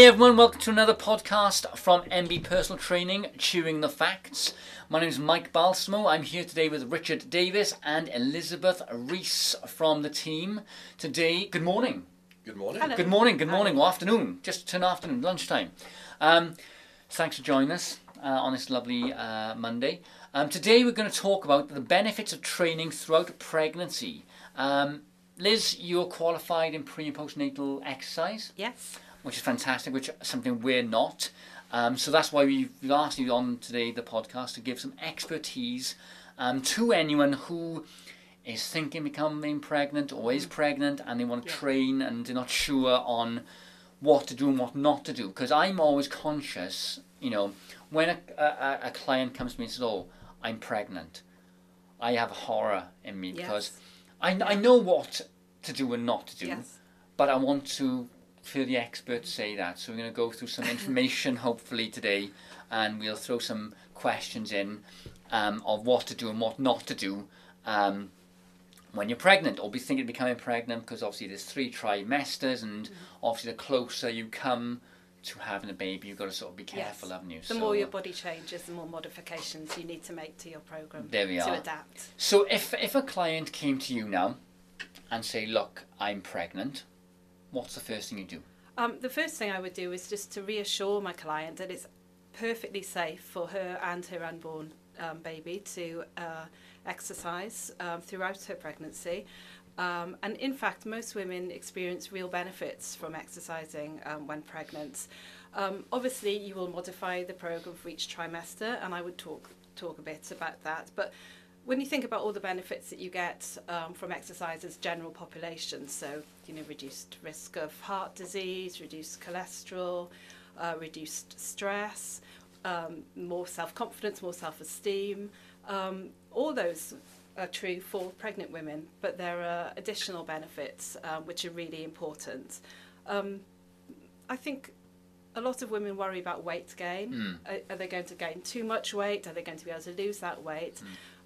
Hey everyone, welcome to another podcast from MB Personal Training, Chewing the Facts. My name is Mike Balsamo. I'm here today with Richard Davis and Elizabeth Reese from the team. Today, good morning. Good morning. Hello. Good morning, good morning, Hi. or afternoon, just turn afternoon, lunchtime. Um, thanks for joining us uh, on this lovely uh, Monday. Um, today we're going to talk about the benefits of training throughout pregnancy. Um, Liz, you're qualified in pre and postnatal exercise Yes. Which is fantastic, which is something we're not. Um, so that's why we've asked you on today the podcast to give some expertise um, to anyone who is thinking becoming pregnant or is pregnant and they want to Yeah. train and they're not sure on what to do and what not to do. Because I'm always conscious, you know, when a, a, a client comes to me and says, "Oh, I'm pregnant," I have horror in me because I, I know what to do and not to do Yes. but I want to feel the experts say that. So we're going to go through some information hopefully today, and we'll throw some questions in um, of what to do and what not to do um, when you're pregnant or be thinking of becoming pregnant because obviously there's three trimesters, and Mm. obviously the closer you come to having a baby, you've got to sort of be careful, Yes. haven't you? The so, more your body changes, the more modifications you need to make to your program There we to are. adapt. So if if a client came to you now and say, "Look, I'm pregnant," what's the first thing you do? Um, the first thing I would do is just to reassure my client that it's perfectly safe for her and her unborn um, baby to uh, exercise um, throughout her pregnancy. Um, and in fact, most women experience real benefits from exercising um, when pregnant. Um, obviously, you will modify the program for each trimester, and I would talk talk a bit about that. But when you think about all the benefits that you get um, from exercise as general population, so you know, reduced risk of heart disease, reduced cholesterol, uh, reduced stress, um, more self confidence, more self esteem, um, all those are true for pregnant women, but there are additional benefits um, which are really important. Um, I think a lot of women worry about weight gain. Mm. Are, are they going to gain too much weight? Are they going to be able to lose that weight?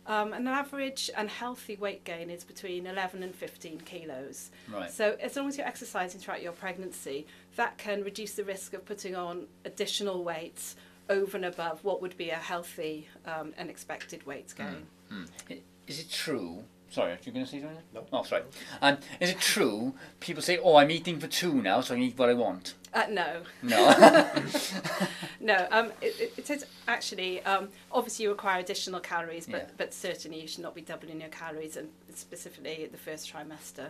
Um, an average and healthy weight gain is between 11 and 15 kilos. Right. So, as long as you're exercising throughout your pregnancy, that can reduce the risk of putting on additional weight over and above what would be a healthy um, and expected weight gain. Hmm. I- Is it true? Sorry, are you going to say something? No. Oh, sorry. Um, is it true? People say, "Oh, I'm eating for two now, so I can eat what I want." Uh, no, No. no. Um, it, is actually um, obviously you require additional calories, but Yeah. but certainly you should not be doubling your calories, and specifically the first trimester,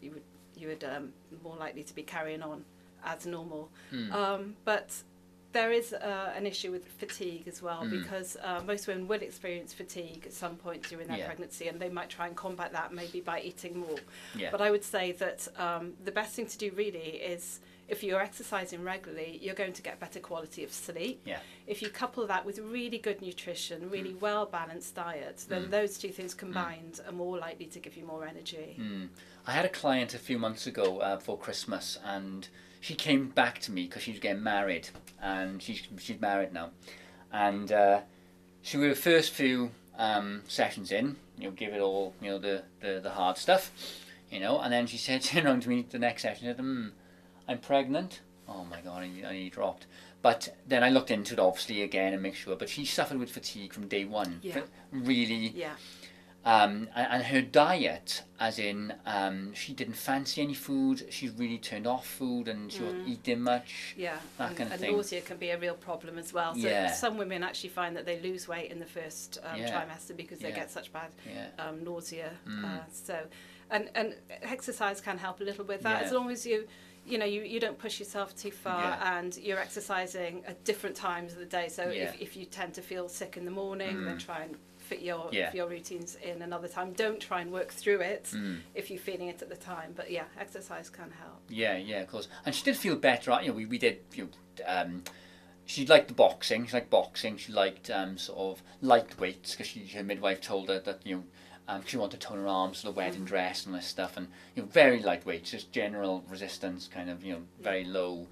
you would you would um, more likely to be carrying on as normal. Um, but there is uh, an issue with fatigue as well Mm. because uh, most women will experience fatigue at some point during their Yeah. pregnancy, and they might try and combat that maybe by eating more. yeah. But I would say that um, the best thing to do really is if you're exercising regularly, you're going to get better quality of sleep. Yeah. If you couple that with really good nutrition, really well balanced diet, then Mm. those two things combined are more likely to give you more energy. Mm. I had a client a few months ago uh, for Christmas, and she came back to me because she was getting married, and she's she's married now, and uh, she was the first few um, sessions in, you know, give it all, you know, the, the, the hard stuff, you know, and then she said, turned around to me the next session, said, hmm, I'm pregnant. Oh my god, I, I nearly dropped. But then I looked into it obviously again and make sure. But she suffered with fatigue from day one. Yeah. Really Yeah. um, and, and her diet, as in um, she didn't fancy any food, she really turned off food and she wasn't eating much. Yeah, That and, kind of and thing. nausea can be a real problem as well. So Yeah. some women actually find that they lose weight in the first um, Yeah. trimester because they Yeah. get such bad um, nausea. Mm. Uh, so, and and exercise can help a little with that as long as you. You know, you, you don't push yourself too far Yeah. and you're exercising at different times of the day. So Yeah. if, if you tend to feel sick in the morning, then Mm. try and fit your Yeah. your routines in another time. Don't try and work through it Mm. if you're feeling it at the time. But yeah, exercise can help. Yeah, yeah, of course. And she did feel better. right? You know, we, we did. You know, um, she liked the boxing. She liked boxing. She liked um, sort of light weights because her midwife told her that you know um, she wanted to tone her arms for the wedding Mm. dress and all this stuff, and you know very lightweight, just general resistance, kind of you know very low,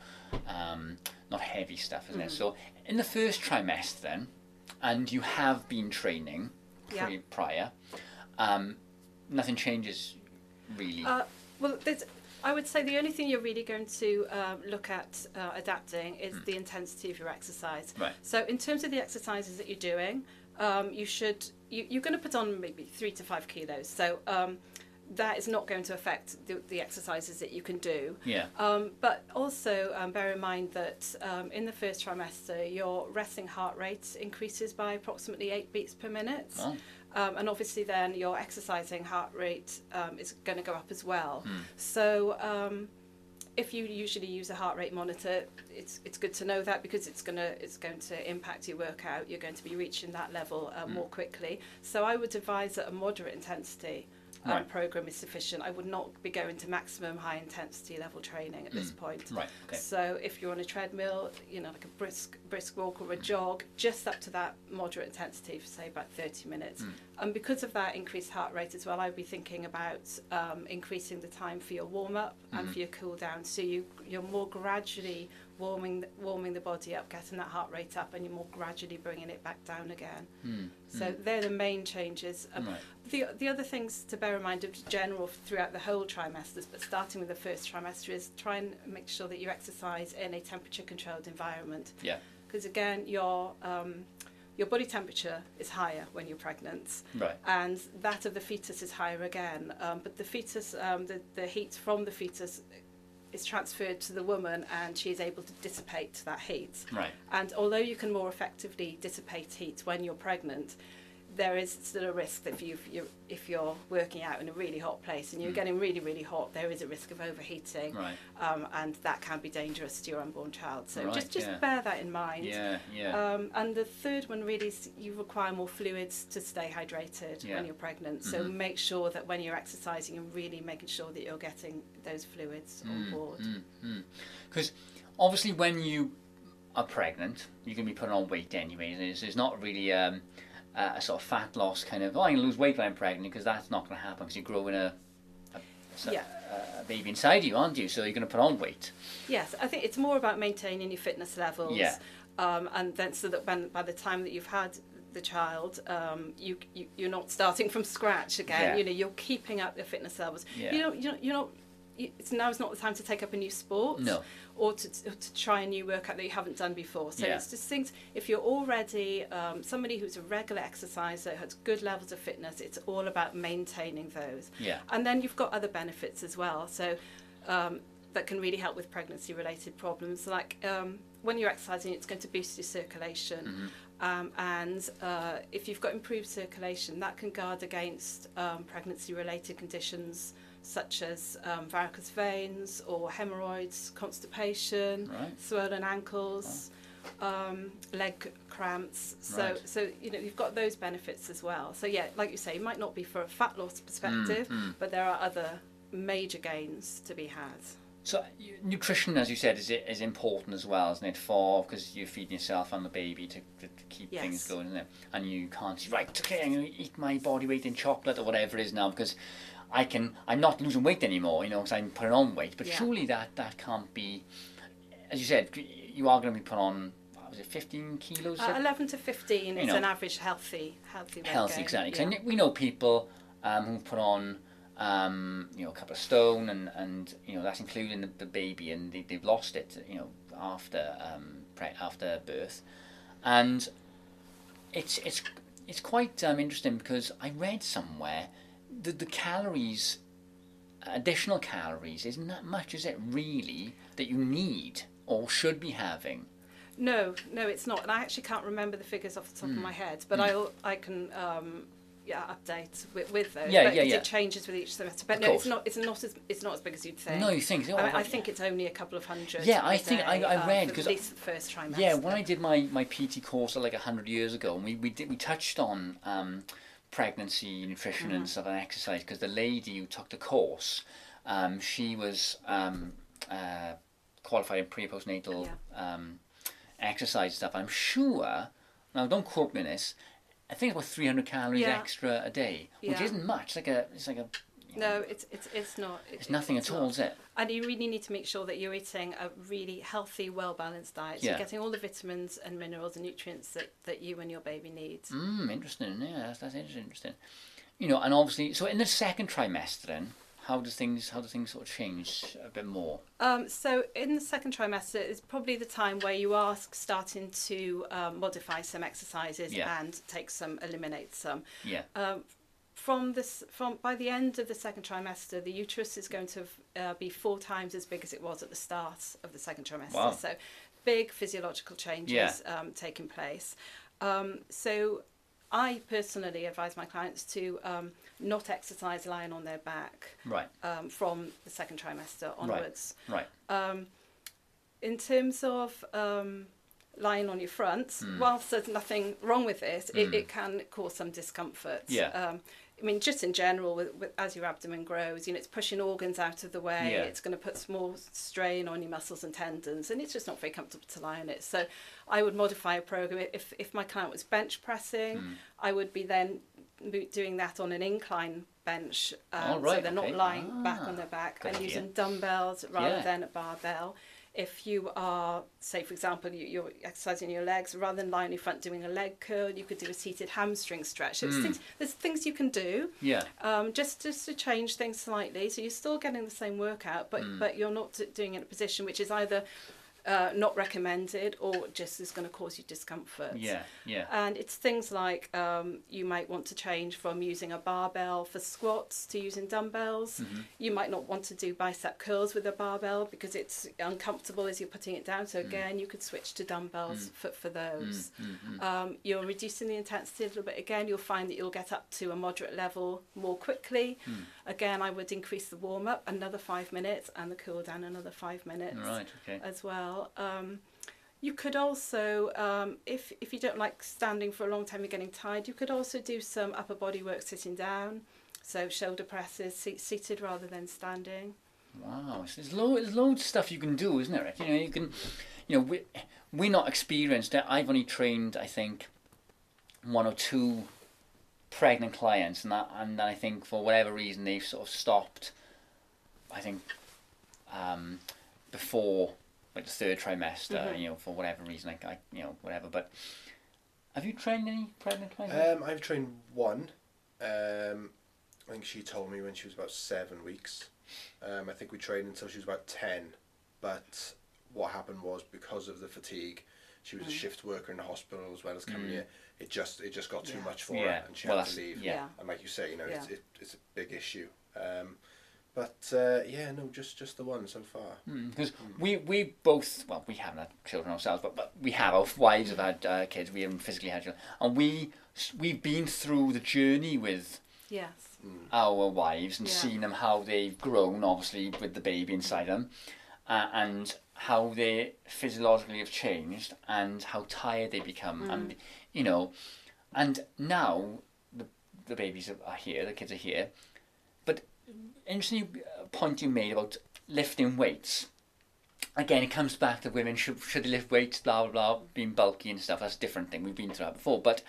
um, not heavy stuff, isn't it? Mhm. So in the first trimester, then, and you have been training Yeah. prior, um, nothing changes really. Uh, well, there's I would say the only thing you're really going to um, look at uh, adapting is the intensity of your exercise. Right. So in terms of the exercises that you're doing, um, you should you, you're going to put on maybe three to five kilos. So um, that is not going to affect the, the exercises that you can do. Yeah. Um, but also um, bear in mind that um, in the first trimester, your resting heart rate increases by approximately eight beats per minute. Oh. Um, and obviously, then your exercising heart rate um, is going to go up as well. Hmm. So, um, if you usually use a heart rate monitor, it's it's good to know that because it's gonna it's going to impact your workout. You're going to be reaching that level uh, Hmm. more quickly. So, I would advise at a moderate intensity. Um, Right. program is sufficient. I would not be going to maximum high intensity level training at this point. Right. Okay. So if you're on a treadmill, you know, like a brisk brisk walk or a jog, just up to that moderate intensity for say about 30 minutes. And because of that increased heart rate as well, I'd be thinking about um, increasing the time for your warm up and for your cool down. So you you're more gradually warming the, warming the body up, getting that heart rate up, and you're more gradually bringing it back down again. Hmm. So they're the main changes. Um, Right. the, the other things to bear in mind general throughout the whole trimesters, but starting with the first trimester, is try and make sure that you exercise in a temperature controlled environment. Yeah. Because again, your um, your body temperature is higher when you're pregnant, Right. and that of the fetus is higher again. Um, but the fetus, um, the, the heat from the fetus is transferred to the woman, and she is able to dissipate that heat. Right. And although you can more effectively dissipate heat when you're pregnant, there is still a risk that if, you you're, if you're working out in a really hot place and you're Mm. getting really, really hot, there is a risk of overheating. Right. Um, and that can be dangerous to your unborn child. So Right, just, just yeah. bear that in mind. Yeah. Yeah. Um, and the third one really is you require more fluids to stay hydrated Yeah. when you're pregnant. So Mhm. make sure that when you're exercising, you're really making sure that you're getting those fluids on board. Because obviously, when you are pregnant, you're going to be putting on weight anyway. It's, it's not really um, a, a sort of fat loss kind of. Oh, I'm gonna lose weight when I'm pregnant because that's not going to happen because you're growing a, a, a, Yeah. a baby inside you, aren't you? So you're going to put on weight. Yes, I think it's more about maintaining your fitness levels. Yeah. Um, and then so that when, by the time that you've had the child, um, you, you you're not starting from scratch again. Yeah. You know, you're keeping up your fitness levels. Yeah. You know, you're, you're not. It's now's not the time to take up a new sport. No. Or to, to try a new workout that you haven't done before. So Yeah. it's just things. If you're already um, somebody who's a regular exerciser, has good levels of fitness, it's all about maintaining those. Yeah. And then you've got other benefits as well. So um, that can really help with pregnancy related problems. Like um, when you're exercising, it's going to boost your circulation. Um, and uh, if you've got improved circulation, that can guard against um, pregnancy related conditions such as um, varicose veins or hemorrhoids, constipation, Right. swollen ankles. Um, leg cramps, so Right. so you know you've got those benefits as well. So yeah, like you say, it might not be for a fat loss perspective, mm. but there are other major gains to be had. So nutrition, as you said, is is important as well, isn't it? For because you're feeding yourself and the baby to, to, to keep Yes. things going, isn't it? And you can't say, right, okay, I'm going to eat my body weight in chocolate or whatever it is now because I can. I'm not losing weight anymore, you know, because I'm putting on weight. But Yeah. surely that that can't be. As you said, you are going to be put on. what Was it 15 kilos? Uh, 11 to 15 is know. an average healthy healthy weight healthy, exactly. Yeah. I we know people um, who put on, um, you know, a couple of stone, and, and you know that's including the, the baby, and they, they've lost it, you know, after um, pre- after birth, and it's it's it's quite um, interesting because I read somewhere the the calories, additional calories, isn't that much, is it really that you need or should be having? No, no, it's not. And I actually can't remember the figures off the top Hmm. of my head, but I'll I can um, yeah update with, with those. Yeah, but yeah, it yeah. changes with each semester. But Of no, course. it's not. It's not as it's not as big as you'd think. No, you think? oh, I, mean, I think it's only a couple of hundred. Yeah, I think- I- day, I uh, read, for 'cause at least the first trimester. Yeah, when I did my, my PT course like a hundred years ago, and we, we did we touched on um, pregnancy, nutrition, Mm-hmm. and stuff and exercise because the lady who took the course, um, she was um, uh, qualified in pre postnatal um, exercise stuff. I'm sure. Now, don't quote me on this. I think about 300 calories Yeah. extra a day, which Yeah. isn't much. Like a, it's like a. you know, No, it's it's it's not. It- it's nothing it's at all, not. is it? And you really need to make sure that you're eating a really healthy, well balanced diet. So Yeah. you're getting all the vitamins and minerals and nutrients that, that you and your baby need. Mm, interesting. Yeah, that's, that's interesting. You know, and obviously, so in the second trimester, then, how does things how do things sort of change a bit more? Um, so in the second trimester is probably the time where you are starting to um, modify some exercises Yeah. and take some, eliminate some. Yeah. Um, from this, from by the end of the second trimester, the uterus is going to uh, be four times as big as it was at the start of the second trimester. Wow. So, big physiological changes Yeah. um, taking place. Um, so, I personally advise my clients to um, not exercise lying on their back Right. um, from the second trimester onwards. Right. Um, in terms of um, lying on your front, Mm. whilst there's nothing wrong with it, it, it can cause some discomfort. Yeah. Um, I mean, just in general, with, with, as your abdomen grows, you know, it's pushing organs out of the way. Yeah. It's going to put more strain on your muscles and tendons, and it's just not very comfortable to lie on it. So, I would modify a program. If if my client was bench pressing, Mm. I would be then doing that on an incline bench, um, Oh, so they're okay. not lying back Ah, on their back and idea. using dumbbells rather Yeah. than a barbell. If you are, say, for example, you, you're exercising your legs, rather than lying in front doing a leg curl, you could do a seated hamstring stretch. It's Mm. things, there's things you can do Yeah. um, just just to change things slightly. So you're still getting the same workout, but Mm. but you're not doing it in a position which is either uh, not recommended or just is going to cause you discomfort. Yeah. Yeah. And it's things like um, you might want to change from using a barbell for squats to using dumbbells. Mhm. You might not want to do bicep curls with a barbell because it's uncomfortable as you're putting it down. So again, you could switch to dumbbells for, for those. Mm, mm, mm. Um, you're reducing the intensity a little bit. Again, you'll find that you'll get up to a moderate level more quickly. Hmm. Again, I would increase the warm up another five minutes and the cool down another five minutes Right. Okay. as well. Um, you could also, um, if if you don't like standing for a long time, you're getting tired. You could also do some upper body work sitting down, so shoulder presses, seat, seated rather than standing. Wow, so there's, lo- there's loads of stuff you can do, isn't there? You know, you can, you know, we we're not experienced. I've only trained, I think, one or two pregnant clients, and that, and I think for whatever reason they've sort of stopped. I think um, before like the third trimester, Mhm. you know, for whatever reason, I, I, you know, whatever. But have you trained any pregnant clients? Um, I've trained one. Um, I think she told me when she was about seven weeks. Um, I think we trained until she was about ten, but what happened was because of the fatigue, she was a Mm. shift worker in the hospital as well as coming Mm. here. It just it just got too Yeah. much for Yeah, her, and she well, had to leave. yeah. Yeah. And like you say, you know, it's, it, it's a big issue. Um, but uh, yeah, no, just just the one so far. Because we, we both, well, we haven't had children ourselves, but, but we have, our wives have had uh, kids, we haven't physically had children. And we, we've been through the journey with Yes. our wives and Yeah. seen them how they've grown, obviously, with the baby inside them, uh, and how they physiologically have changed and how tired they become. And, you know, and now the, the babies are- are here, the kids are here. But interesting uh, point you made about lifting weights. Again, it comes back to women should should they lift weights, blah blah blah, being bulky and stuff. That's a different thing. We've been through that before, but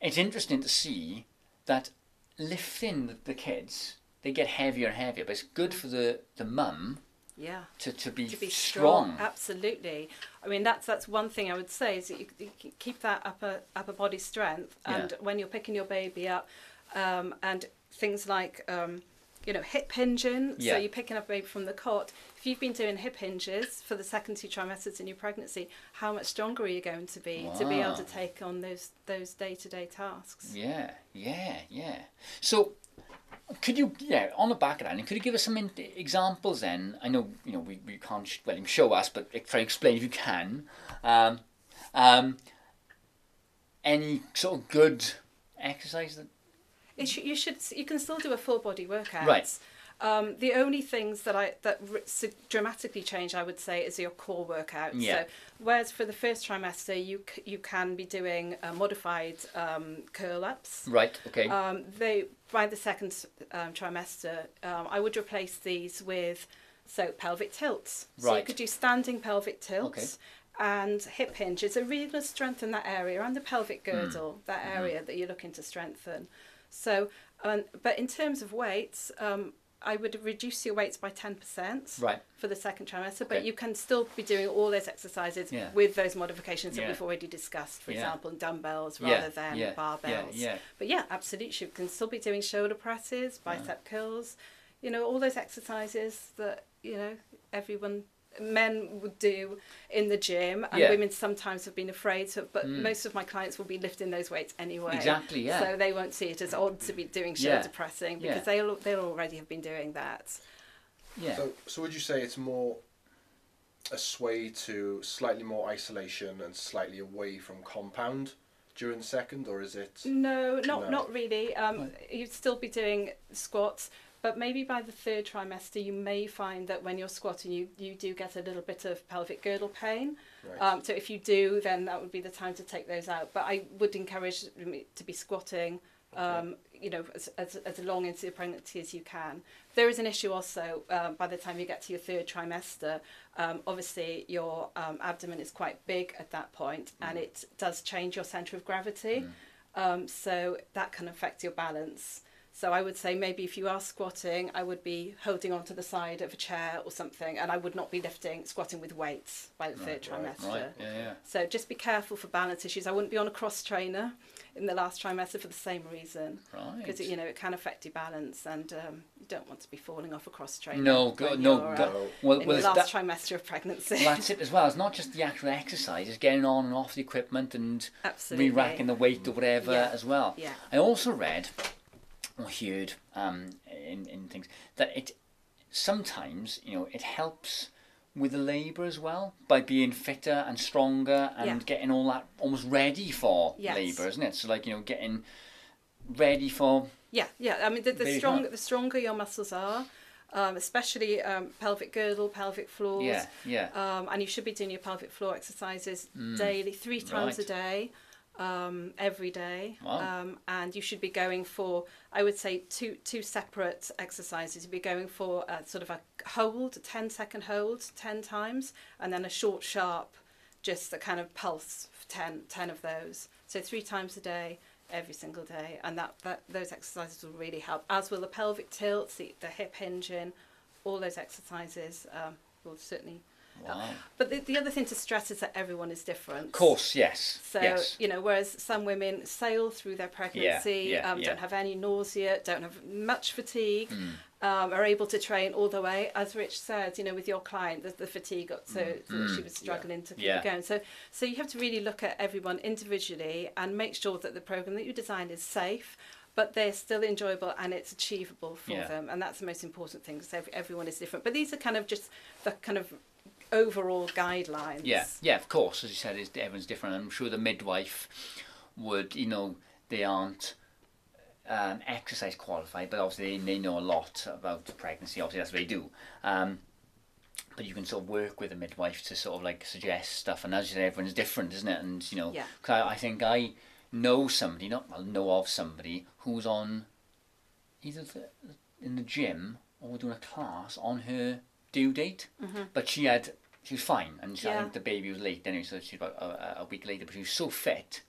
it's interesting to see that lifting the, the kids, they get heavier and heavier. But it's good for the the mum Yeah. to, to be to be strong. strong. Absolutely. I mean, that's that's one thing I would say is that you, you keep that upper upper body strength, and Yeah. when you're picking your baby up, um, and things like um, you know hip hinging. Yeah. So you're picking up a baby from the cot. If you've been doing hip hinges for the second two trimesters in your pregnancy, how much stronger are you going to be to be able to take on those those day to day tasks? Yeah, yeah, yeah. So, could you, yeah, on the back of that, and could you give us some in- examples then? I know, you know, we, we can't, sh- well, you show us, but try to explain if you can. Um, um, any sort of good exercise that, sh- you should you can still do a full body workout. Right. Um, the only things that I that r- dramatically change, I would say, is your core workout. Yeah. So, whereas for the first trimester, you c- you can be doing uh, modified um, curl ups. right, okay, Um, they by the second um, trimester, um, I would replace these with so pelvic tilts. So you could do standing pelvic tilts. And hip hinges are really going to strengthen that area and the pelvic girdle, that Mm-hmm. area that you're looking to strengthen. So, um, but in terms of weights, um, I would reduce your weights by 10% right, for the second trimester, but you can still be doing all those exercises Yeah. with those modifications that Yeah. we've already discussed, for Yeah. example, dumbbells rather than barbells. But yeah, absolutely, you can still be doing shoulder presses, bicep curls. you know, all those exercises that you know everyone men would do in the gym and Yeah. women sometimes have been afraid to but Mm. most of my clients will be lifting those weights anyway Exactly, yeah. so they won't see it as odd to be doing Yeah. shoulder pressing because Yeah. they'll they'll already have been doing that Yeah. So, so would you say it's more a sway to slightly more isolation and slightly away from compound during second, or is it? No, not No. not really. Um, you'd still be doing squats, but maybe by the third trimester, you may find that when you're squatting, you you do get a little bit of pelvic girdle pain. Right. Um, so if you do, then that would be the time to take those out. But I would encourage to be squatting. Um, you know, as, as, as long into the pregnancy as you can. There is an issue also um, by the time you get to your third trimester. Um, obviously, your um, abdomen is quite big at that point, and it does change your centre of gravity. Um, so that can affect your balance. So I would say maybe if you are squatting, I would be holding onto the side of a chair or something, and I would not be lifting, squatting with weights by the third right, trimester. Right. Yeah. Yeah. So just be careful for balance issues. I wouldn't be on a cross trainer in the last trimester for the same reason, Right. because you know it can affect your balance, and um, you don't want to be falling off a cross trainer. No, go, no, you're, go, uh, well, in well, it's last that, trimester of pregnancy. well, that's it as well. It's not just the actual exercise; it's getting on and off the equipment and Absolutely. re-racking the weight or whatever Yeah. as well. Yeah. I also read or heard um, in in things that it sometimes you know it helps with the labour as well by being fitter and stronger and Yeah. getting all that almost ready for Yes. labour, isn't it? So like you know getting ready for Yeah, yeah. I mean, the, the strong, the stronger your muscles are, um, especially um, pelvic girdle, pelvic floors. yeah yeah Um, and you should be doing your pelvic floor exercises daily, three times a day, um, every day. Wow. Um, and you should be going for, I would say, two two separate exercises. You'd be going for a, sort of a hold, a 10 second hold, 10 times, and then a short, sharp, just a kind of pulse, for 10, 10 of those. So three times a day, every single day. And that, that those exercises will really help, as will the pelvic tilts, the, the hip hinging, all those exercises um, will certainly wow. but the, the other thing to stress is that everyone is different. Of course, yes. So, yes. you know, whereas some women sail through their pregnancy, yeah, um, yeah. don't have any nausea, don't have much fatigue, Mm. um, are able to train all the way. As Rich said, you know, with your client, the, the fatigue got so that she Mm. was struggling to keep Yeah. going. So, so you have to really look at everyone individually and make sure that the program that you design is safe. But they're still enjoyable and it's achievable for Yeah. them, and that's the most important thing. Because everyone is different. But these are kind of just the kind of overall guidelines. Yeah, yeah, of course. As you said, everyone's different. I'm sure the midwife would, you know, they aren't um, exercise qualified, but obviously they, they know a lot about pregnancy. Obviously, that's what they do. Um, but you can sort of work with a midwife to sort of like suggest stuff. And as you said, everyone's different, isn't it? And you know, Yeah. 'cause I, I think I know somebody, not well, know of somebody who's on either the, in the gym or doing a class on her due date. But she had, she was fine, and she, I Mm-hmm. Think the baby was late anyway, so she was about a, a week later. But she was so fit,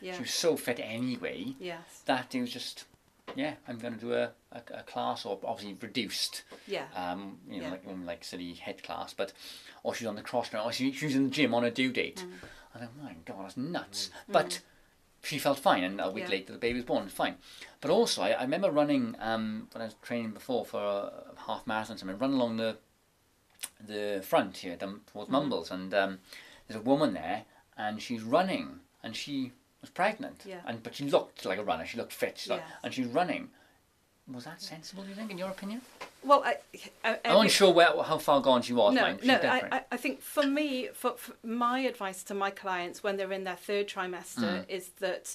Yeah. she was so fit anyway Yes. that it was just, yeah, I'm going to do a, a, a class or obviously reduced, Yeah. um, you know, Yeah. like like silly head class, but or she's on the cross trainer, or she, she was in the gym on a due date. Mm. And I'm my God, that's nuts. But she felt fine, and a week Yeah. later the baby was born, fine. But also, I, I remember running um, when I was training before for a, half marathon. or Something, run along the the front here down towards Mumbles, and um, there's a woman there, and she's running, and she was pregnant, Yeah. and but she looked like a runner. She looked fit, she looked- Yes. and she's running. Was that sensible? Do you think, in your opinion? Well, I, I, I'm unsure where, how far gone she was. no, no. I, I, I think for me, for, for my advice to my clients when they're in their third trimester Mm. is that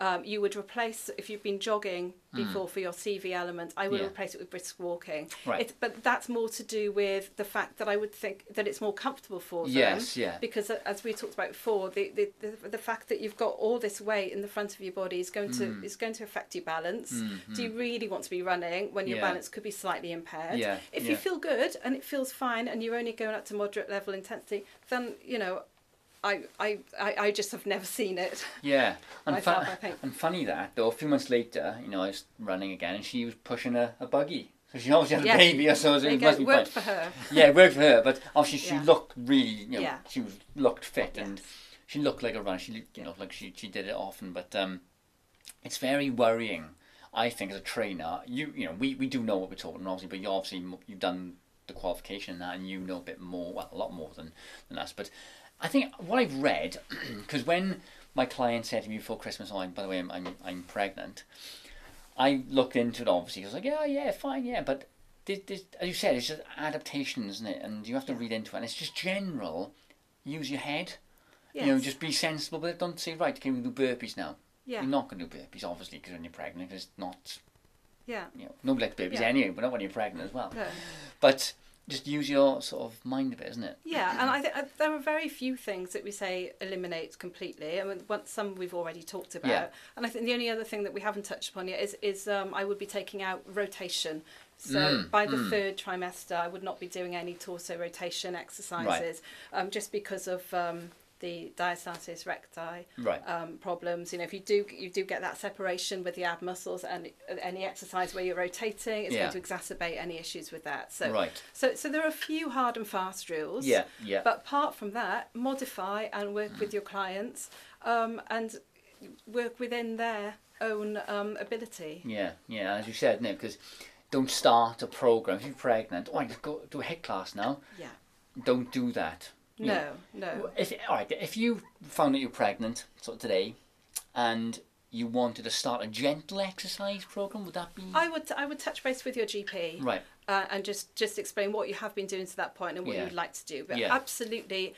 um, you would replace if you've been jogging before for your CV element, I would Mm. Yeah. replace it with brisk walking. Right. It's, but that's more to do with the fact that I would think that it's more comfortable for them. Yes, yeah. Because uh, as we talked about before, the, the, the, the fact that you've got all this weight in the front of your body is going to Mm. is going to affect your balance. Mhm. Do you really want to be running when your Yeah. balance could be slightly impaired? Yeah, If yeah. you feel good and it feels fine and you're only going up to moderate level intensity, then you know, I I, I, just have never seen it. Yeah, and, myself, and funny that though. A few months later, you know, I was running again, and she was pushing a, a buggy. So she obviously had a Yeah. baby, so you it go, must be worked fine. for her. Yeah, it worked for her, but obviously she Yeah. looked really, you know, Yeah. she was looked fit and she looked like a runner. She, looked, you know, like she she did it often, but um, it's very worrying. I think as a trainer, you you know we, we do know what we're talking, obviously, but you obviously you've done the qualification and that, and you know a bit more, well, a lot more than than us. But I think what I've read, because when my client said to me before Christmas, "Oh, I'm, by the way, I'm, I'm I'm pregnant," I looked into it. Obviously, I was like, "Yeah, yeah, fine, yeah," but this, this, as you said, it's just adaptation, isn't it? And you have to read into it. And it's just general. Use your head. Yes. You know, just be sensible it. Don't say, right, can we do burpees now? yeah, You're not going to do burpees, obviously, because when you're pregnant, it's not, yeah, you know, nobody likes burpees Yeah. anyway, but not when you're pregnant as well. no. But just use your sort of mind a bit, isn't it? Yeah, and I think there are very few things that we say eliminate completely. I mean, some we've already talked about, Yeah. and I think the only other thing that we haven't touched upon yet is is um, I would be taking out rotation. So Mm, by the mm. third trimester, I would not be doing any torso rotation exercises, um, just because of um, the diastasis recti Right. um, problems. You know, if you do you do get that separation with the ab muscles and any exercise where you're rotating, it's Yeah. going to exacerbate any issues with that. So right. so so there are a few hard and fast rules. Yeah, yeah. But apart from that, modify and work with your clients um, and work within their own um, ability. Yeah, yeah, as you said, no, because don't start a program. If you're pregnant, oh, I just go do a HIIT class now. Yeah. Don't do that. Know, No, no. If all right, if you found that you're pregnant, sort of today, and you wanted to start a gentle exercise program, would that be I would I would touch base with your GP right? uh, and just just explain what you have been doing to that point and what Yeah. you would like to do. But Yeah. absolutely,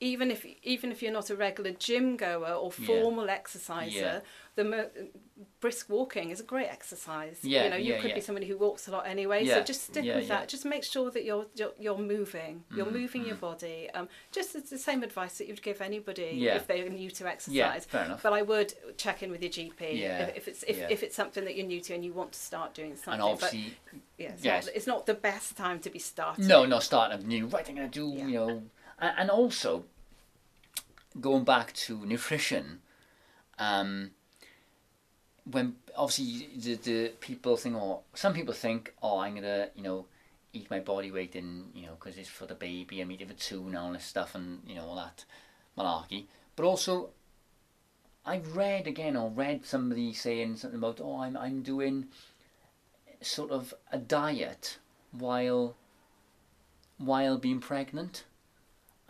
even if even if you're not a regular gym goer or Yeah. formal exerciser, Yeah. the mo- brisk walking is a great exercise. Yeah, you know, you yeah, could yeah. be somebody who walks a lot anyway. Yeah, So just stick yeah, with yeah. that. Just make sure that you're you're, you're moving. You're Mhm, moving your body. Um, just it's the same advice that you'd give anybody Yeah. if they're new to exercise. Yeah, fair enough. But I would check in with your GP Yeah, if, if it's if, yeah. if it's something that you're new to and you want to start doing something. and obviously, but yeah, it's, yes. not, it's not the best time to be starting. no, no, starting new. Right, I'm gonna do Yeah. you know, and, also going back to nutrition. Um, when obviously the the people think, or some people think, oh, I'm gonna you know eat my body weight in you know because it's for the baby. I'm eating for two and all this stuff and you know all that malarkey. But also, I've read again or read somebody saying something about, oh, I'm I'm doing sort of a diet while while being pregnant,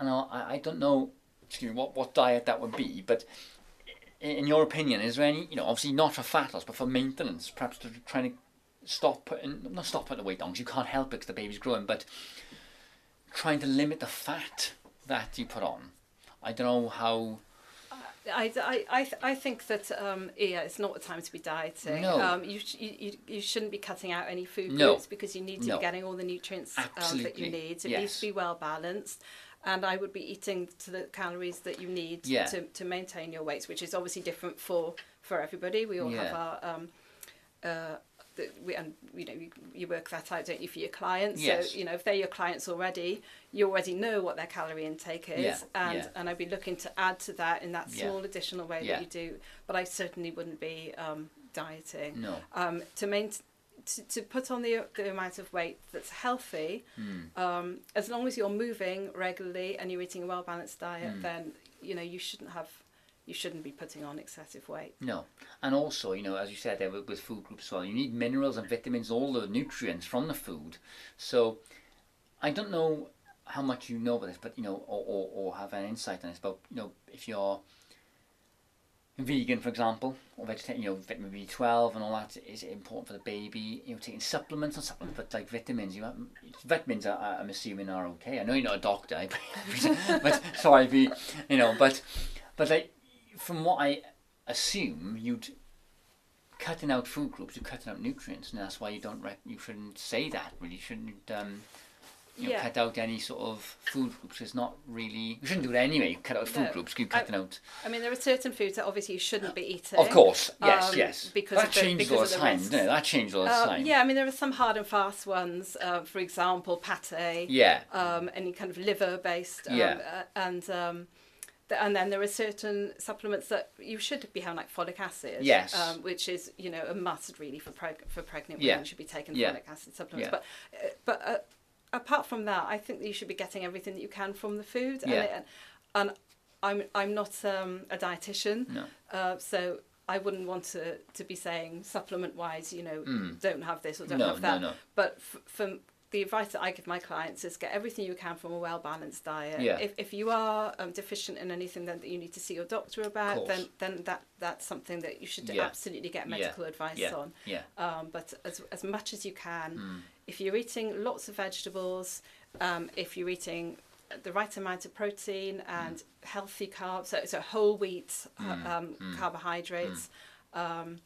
and I I don't know, excuse me, what what diet that would be, but in in your opinion, is there any, you know, obviously not for fat loss, but for maintenance, perhaps to trying to stop putting, not stop putting the weight on, 'cause you can't help it because the baby's growing, but trying to limit the fat that you put on. I don't know how. I, I, I, th- I think that um, yeah, it's not a time to be dieting. No. Um, you, sh- you, you, you shouldn't be cutting out any food No. groups because you need to No. be getting all the nutrients um, that you need. It Yes. needs to be well balanced. And I would be eating to the calories that you need Yeah. to, to maintain your weights, which is obviously different for, for everybody. We all have our um, uh, the, we, and you know you, you work that out, don't you, for your clients? Yes. So you know if they're your clients already, you already know what their calorie intake is, Yeah, and yeah. and I'd be looking to add to that in that Yeah. small additional way Yeah. that you do. But I certainly wouldn't be um, dieting. No. Um, to main to, to put on the the amount of weight that's healthy, Hmm. um, as long as you're moving regularly and you're eating a well balanced diet, Mm. then you know you shouldn't have you shouldn't be putting on excessive weight. No, and also you know, as you said there with, with food groups as well, you need minerals and vitamins, all the nutrients from the food. So, I don't know how much you know about this, but you know, or, or, or have an insight on this. But you know, if you're vegan, for example, or vegetarian, you know, vitamin B twelve and all that is important for the baby. You know, taking supplements and supplements, but like vitamins, you have, vitamins. Are, I'm assuming are okay. I know you're not a doctor, but sorry, be you know, but but like from what I assume, you'd cutting out food groups, you're cutting out nutrients, and that's why you don't. You shouldn't say that. Really, you shouldn't. Um, you Yeah. cut out any sort of food groups. It's not really. You shouldn't do it anyway. Cut out food No. groups. I- cutting out. I mean, there are certain foods that obviously you shouldn't be eating. Of course, yes, um, yes. because that the- changes because all the time, risks. doesn't? That changes all the Uh, time. yeah, I mean there are some hard and fast ones. Uh, for example, pate. Yeah. Um, any kind of liver based. Um, Yeah. uh, and um, and then there are certain supplements that you should be having, like folic acid. Yes. Um, which is you know a must really for preg- for pregnant Yeah. women should be taking Yeah. folic acid supplements. Yeah. But uh, but uh, apart from that, I think that you should be getting everything that you can from the food. Yeah. And, it, and I'm I'm not um, a dietitian. No. Uh, so I wouldn't want to, to be saying supplement wise, you know, Mm. don't have this or don't no, have that. no, no. But f- from the advice that I give my clients is get everything you can from a well balanced diet. Yeah. If, if you are um, deficient in anything then that you need to see your doctor about, then then that that's something that you should Yeah. absolutely get Yeah. medical advice Yeah. on. Yeah. Um, but as as much as you can, Mm. if you're eating lots of vegetables, um, if you're eating the right amount of protein and healthy carbs, so, so whole wheat Mm, um, mm. carbohydrates, um,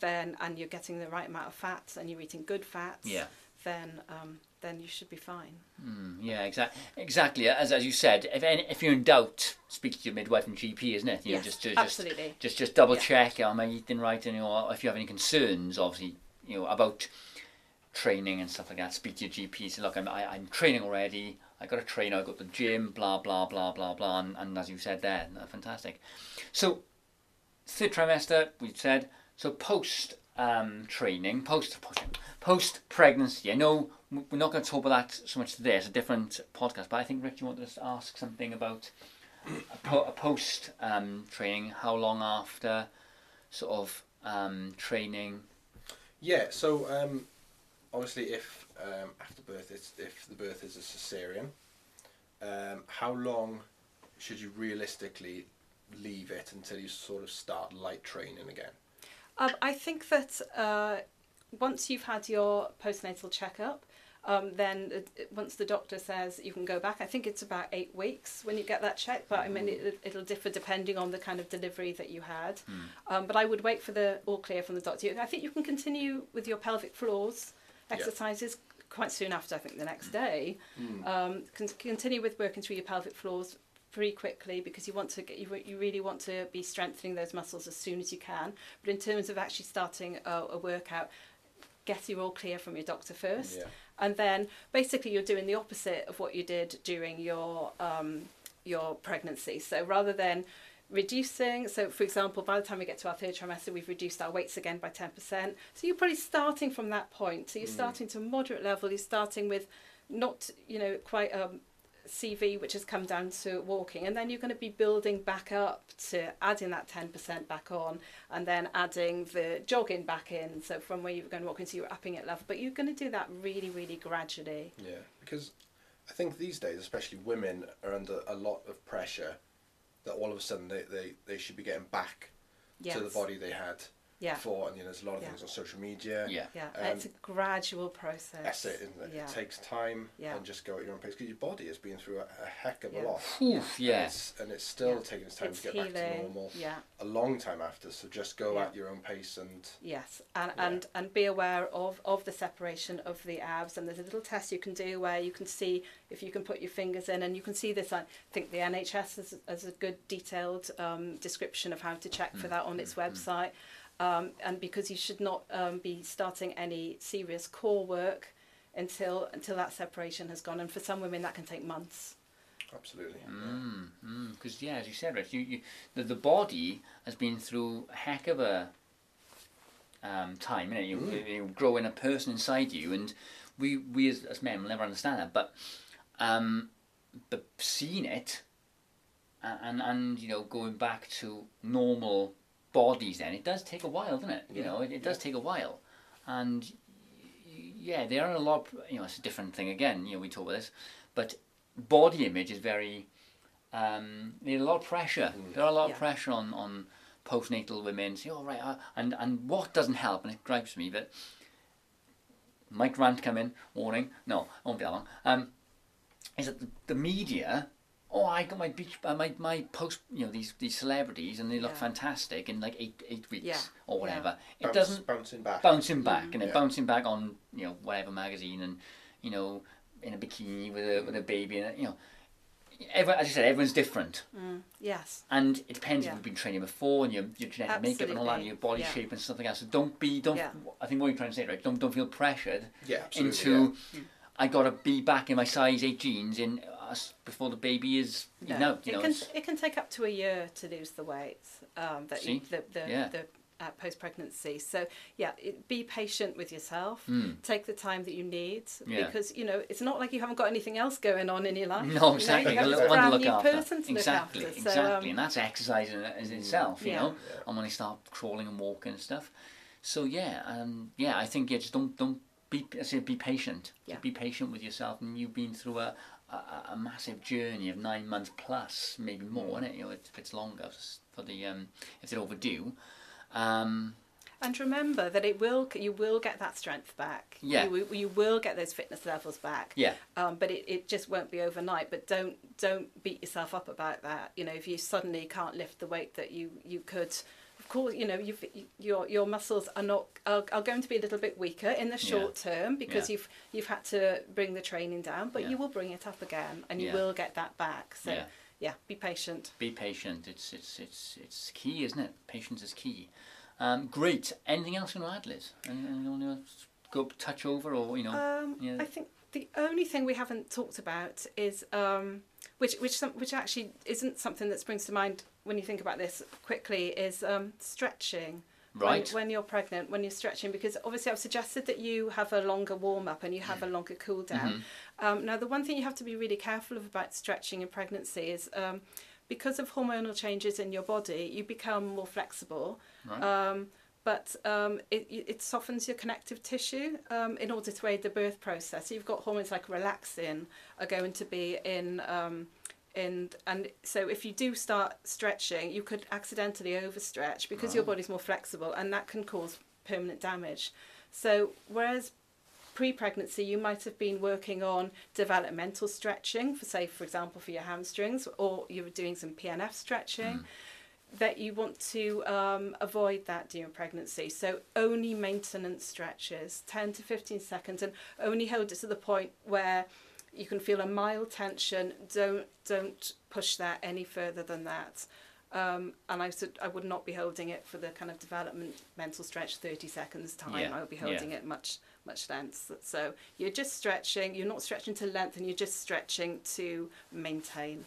then and you're getting the right amount of fats and you're eating good fats, Yeah. then um, then you should be fine. Mm, yeah, exactly. Exactly. As as you said, if any, if you're in doubt, speak to your midwife and GP, isn't it? You know, just just absolutely. just just double Yeah. check am I eating right and you know if you have any concerns obviously you know about training and stuff like that speak to your GP say look I'm, I, I'm training already I got a trainer. I go to the gym blah blah blah blah blah and, and as you said there fantastic so third trimester we've said so post um, training post post, post pregnancy I know we're not going to talk about that so much today it's a different podcast but I think Rick you wanted to ask something about a, po- a post um, training, how long after sort of um, training? Yeah, so um, obviously, if um, after birth, it's, if the birth is a cesarean, um, how long should you realistically leave it until you sort of start light training again? Um, I think that uh, once you've had your postnatal checkup, um, then it, it- once the doctor says you can go back, I think it's about eight weeks when you get that check. But I mean, it, it'll differ depending on the kind of delivery that you had. Um, but I would wait for the all clear from the doctor. I think you can continue with your pelvic floors Yeah. exercises quite soon after. I think the next day. Um, con- continue with working through your pelvic floors pretty quickly because you want to get you, you really want to be strengthening those muscles as soon as you can. But in terms of actually starting a, a workout, get your all clear from your doctor first, Yeah. And then basically you're doing the opposite of what you did during your um, your pregnancy. So rather than reducing, so for example, by the time we get to our third trimester, we've reduced our weights again by 10%. So you're probably starting from that point. So you're starting to moderate level, you're starting with not, you know, quite um, CV, which has come down to walking, and then you're going to be building back up to adding that 10% back on, and then adding the jogging back in. So from where you were going walking, so you're upping it level, but you're going to do that really, really gradually. Yeah, because I think these days, especially women, are under a lot of pressure that all of a sudden they, they, they should be getting back Yes. to the body they had Yeah. before. And you know, there's a lot of Yeah. things on social media. Yeah. Yeah, Um, it's a gradual process. That's it, isn't it? Yeah. It takes time Yeah. and just go at your own pace because your body has been through a, a heck of Yeah. a lot. Oof, And yeah. it's, and it's still Yeah. taking its time it's to get back to healing. normal. Yeah. A long time after, so just go Yeah. at your own pace and Yes, and, Yeah. and and be aware of, of the separation of the abs. And there's a little test you can do where you can see if you can put your fingers in, and you can see this. I think the NHS has, has a good detailed um, description of how to check for that on its website. Um, and because you should not um, be starting any serious core work until until that separation has gone. And for some women, that can take months. absolutely. Because yeah, as you said, Rich, you, you the, the body has been through a heck of a um, time. You, know, you, you grow in a person inside you, and we we as, as men will never understand that. But um, but seeing it, a- and and you know going back to normal bodies, then it does take a while, doesn't it? You Yeah. know, it, it does Yeah. take a while, and yeah, there are a lot. You know, it's a different thing again. You know, we talk about this, but body image is very. Um, there's a lot of pressure. There are a lot Yeah. of pressure on on postnatal women. Say, oh right, uh, and and what doesn't help, and it gripes me, but. Mike Rant come in, warning. No, it won't be that long. Um, is that the, the media? Oh, I got my beach, uh, my my post, you know, these these celebrities, and they look Yeah. fantastic in like eight eight weeks Yeah, or yeah. whatever. It Bounce- doesn't bouncing back. bouncing back and then Yeah. bouncing back on you know whatever magazine and you know in a bikini with a with a baby and you know everyone, as I said everyone's different Mm, yes. and it depends Yeah. if you've been training before and your, your genetic makeup and all that and Absolutely. your body Yeah. shape and something else. so don't be don't Yeah. I think what you're trying to say right don't don't feel pressured Yeah, absolutely. into I gotta be back in my size 8 jeans in us before the baby is you know, you it know can it's- it can take up to a year to lose the weight um, that you, the the, Yeah. the uh, post pregnancy. So yeah, it, be patient with yourself. Mm. Take the time that you need Yeah. because you know it's not like you haven't got anything else going on in your life. No, You exactly. know, a you have little a brand look new after. person to exactly, look after. So, exactly, um, and that's exercise in, in itself, you Yeah. know. And when I start crawling and walking and stuff, so yeah, um, yeah, I think yeah, just don't don't be I say be patient. Yeah. Be patient with yourself, and you've been through a. A, a massive journey of nine months plus, maybe more, isn't it? You know, if it's longer for the um, if they're overdue. Um, And remember that it will you will get that strength back. Yeah. You, will- you will get those fitness levels back. yeah, Um, but it, it just won't be overnight. But don't don't beat yourself up about that. You know, if you suddenly can't lift the weight that you, you could, of course, you know, you've, your your muscles are not are, are going to be a little bit weaker in the short term because Yeah. you've you've had to bring the training down, but Yeah. you will bring it up again, and you Yeah. will get that back. So Yeah. yeah, be patient. be patient. It's it's it's it's key, isn't it? Patience is key. Um, great. Anything else you want to add, Liz? Anything you want to go touch over, or you know? Um, yeah. I think the only thing we haven't talked about is um, which which some, which actually isn't something that springs to mind when you think about this quickly is um, stretching. Right. When, when you're pregnant, when you're stretching, because obviously I've suggested that you have a longer warm up and you have a longer cool down. Mm-hmm. Um, now, the one thing you have to be really careful of about stretching in pregnancy is um, because of hormonal changes in your body, you become more flexible. Right. Um, but um, it, it softens your connective tissue um, in order to aid the birth process. You've got hormones like relaxin are going to be in, in and so if you do start stretching, you could accidentally overstretch because your body's more flexible, and that can cause permanent damage. So whereas pre-pregnancy you might have been working on developmental stretching for say for example for your hamstrings or you were doing some pnf stretching that you want to um, avoid that during pregnancy. So only maintenance stretches 10 to 15 seconds and only hold it to the point where you can feel a mild tension don't don't push that any further than that um, and I, would, I would not be holding it for the kind of development mental stretch 30 seconds time Yeah, I would be yeah. holding it much much length so you're just stretching you're not stretching to length and you're just stretching to maintain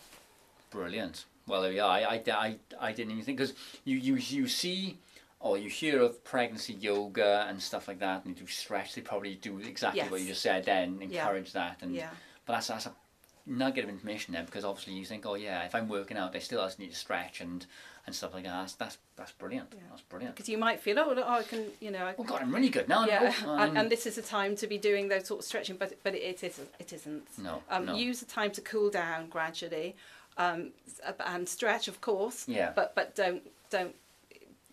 Brilliant. Well, yeah. I, I, I, I didn't even think because you, you you see or you hear of pregnancy yoga and stuff like that, and you do stretch. They probably do exactly what you just said. Then Yeah. encourage that, and yeah but that's that's a nugget of information there because obviously you think, oh yeah, if I'm working out, I still need to stretch and and stuff like that. That's that's, that's brilliant. Yeah. That's brilliant. because you might feel oh, oh I can you know I Oh God, I'm really good now. yeah, Oh, and, and this is a time to be doing those sort of stretching, but but it isn't. It isn't. no, Um, no. Use the time to cool down gradually, um, and stretch, of course. Yeah. But but don't don't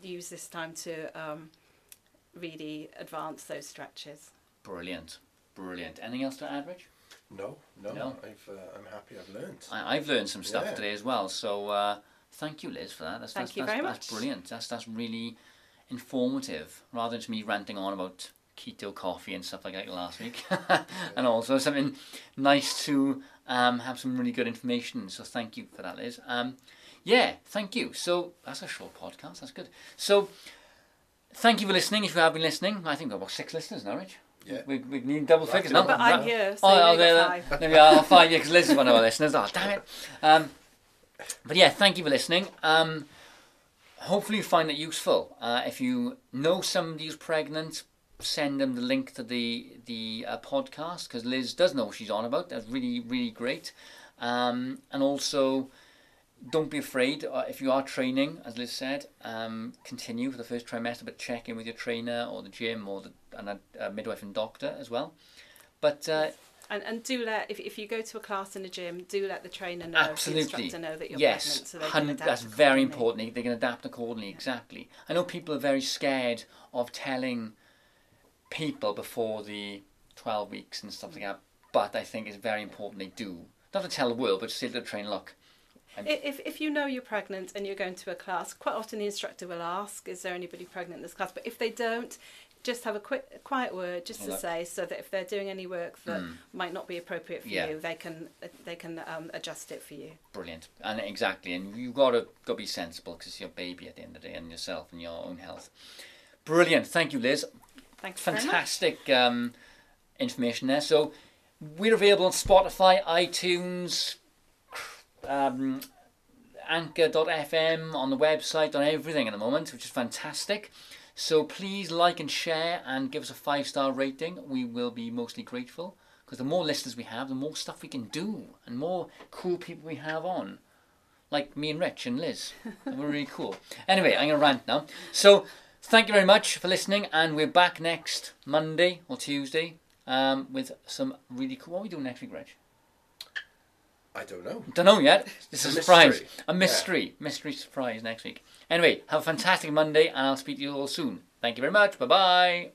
use this time to um, really advance those stretches. Brilliant, brilliant. Anything else to add, Rich? No, no, No. I've, uh, I'm happy I've learned. I, I've learned some stuff Yeah. today as well. So uh, thank you, Liz, for that. That's, Thank that's, you that's, very that's much. brilliant. That's that's really informative, rather than just me ranting on about keto coffee and stuff like that last week. and also something nice to um, have some really good information. So thank you for that, Liz. Um, yeah, thank you. So that's a short podcast. That's good. So thank you for listening. If you have been listening, I think we've got about six listeners now, Rich. Yeah. We, we need double Well, figures that's now. But I'm here, so Oh, you oh, only there, got there, five. there we are, five years. Liz is one of our listeners. Oh, damn it. Um, but yeah, thank you for listening. Um, hopefully, you find it useful. Uh, if you know somebody who's pregnant, send them the link to the the uh, podcast because Liz does know what she's on about. That's really, really great. Um, and also, don't be afraid uh, if you are training, as Liz said. Um, continue for the first trimester, but check in with your trainer or the gym or the and a, a midwife and doctor as well. But uh, And and do let if, if you go to a class in a gym, do let the trainer know, Absolutely. the instructor know that you're yes, pregnant, so they can hun- adapt that's very important. They, can adapt accordingly. Exactly. I know people are very scared of telling people before the twelve weeks and stuff like that. But I think it's very important they do. Not to tell the world, but to say to the trainer, look, If, if you know you're pregnant and you're going to a class, quite often the instructor will ask, is there anybody pregnant in this class? But if they don't, just have a quick, a quiet word just to say, so that if they're doing any work that might not be appropriate for. Yeah. you, they can they can um, adjust it for you. brilliant. And exactly, and you've gotta go be sensible because it's your baby at the end of the day, and yourself and your own health. Brilliant. Thank you, Liz. Thanks fantastic um, information there. So we're available on Spotify, iTunes, um, anchor.fm on the website, on everything at the moment, which is fantastic. So please like and share and give us a five star rating. We will be mostly grateful because the more listeners we have, the more stuff we can do and more cool people we have on. Like me and Rich and Liz. We're really cool. Anyway, I'm going to rant now. So thank you very much for listening, and we're back next Monday or Tuesday um, with some really cool. What are we doing next week, Rich? I don't know. Don't know yet. This is a, a surprise. A mystery. Yeah. Mystery surprise next week. Anyway, have a fantastic Monday and I'll speak to you all soon. Thank you very much. Bye bye.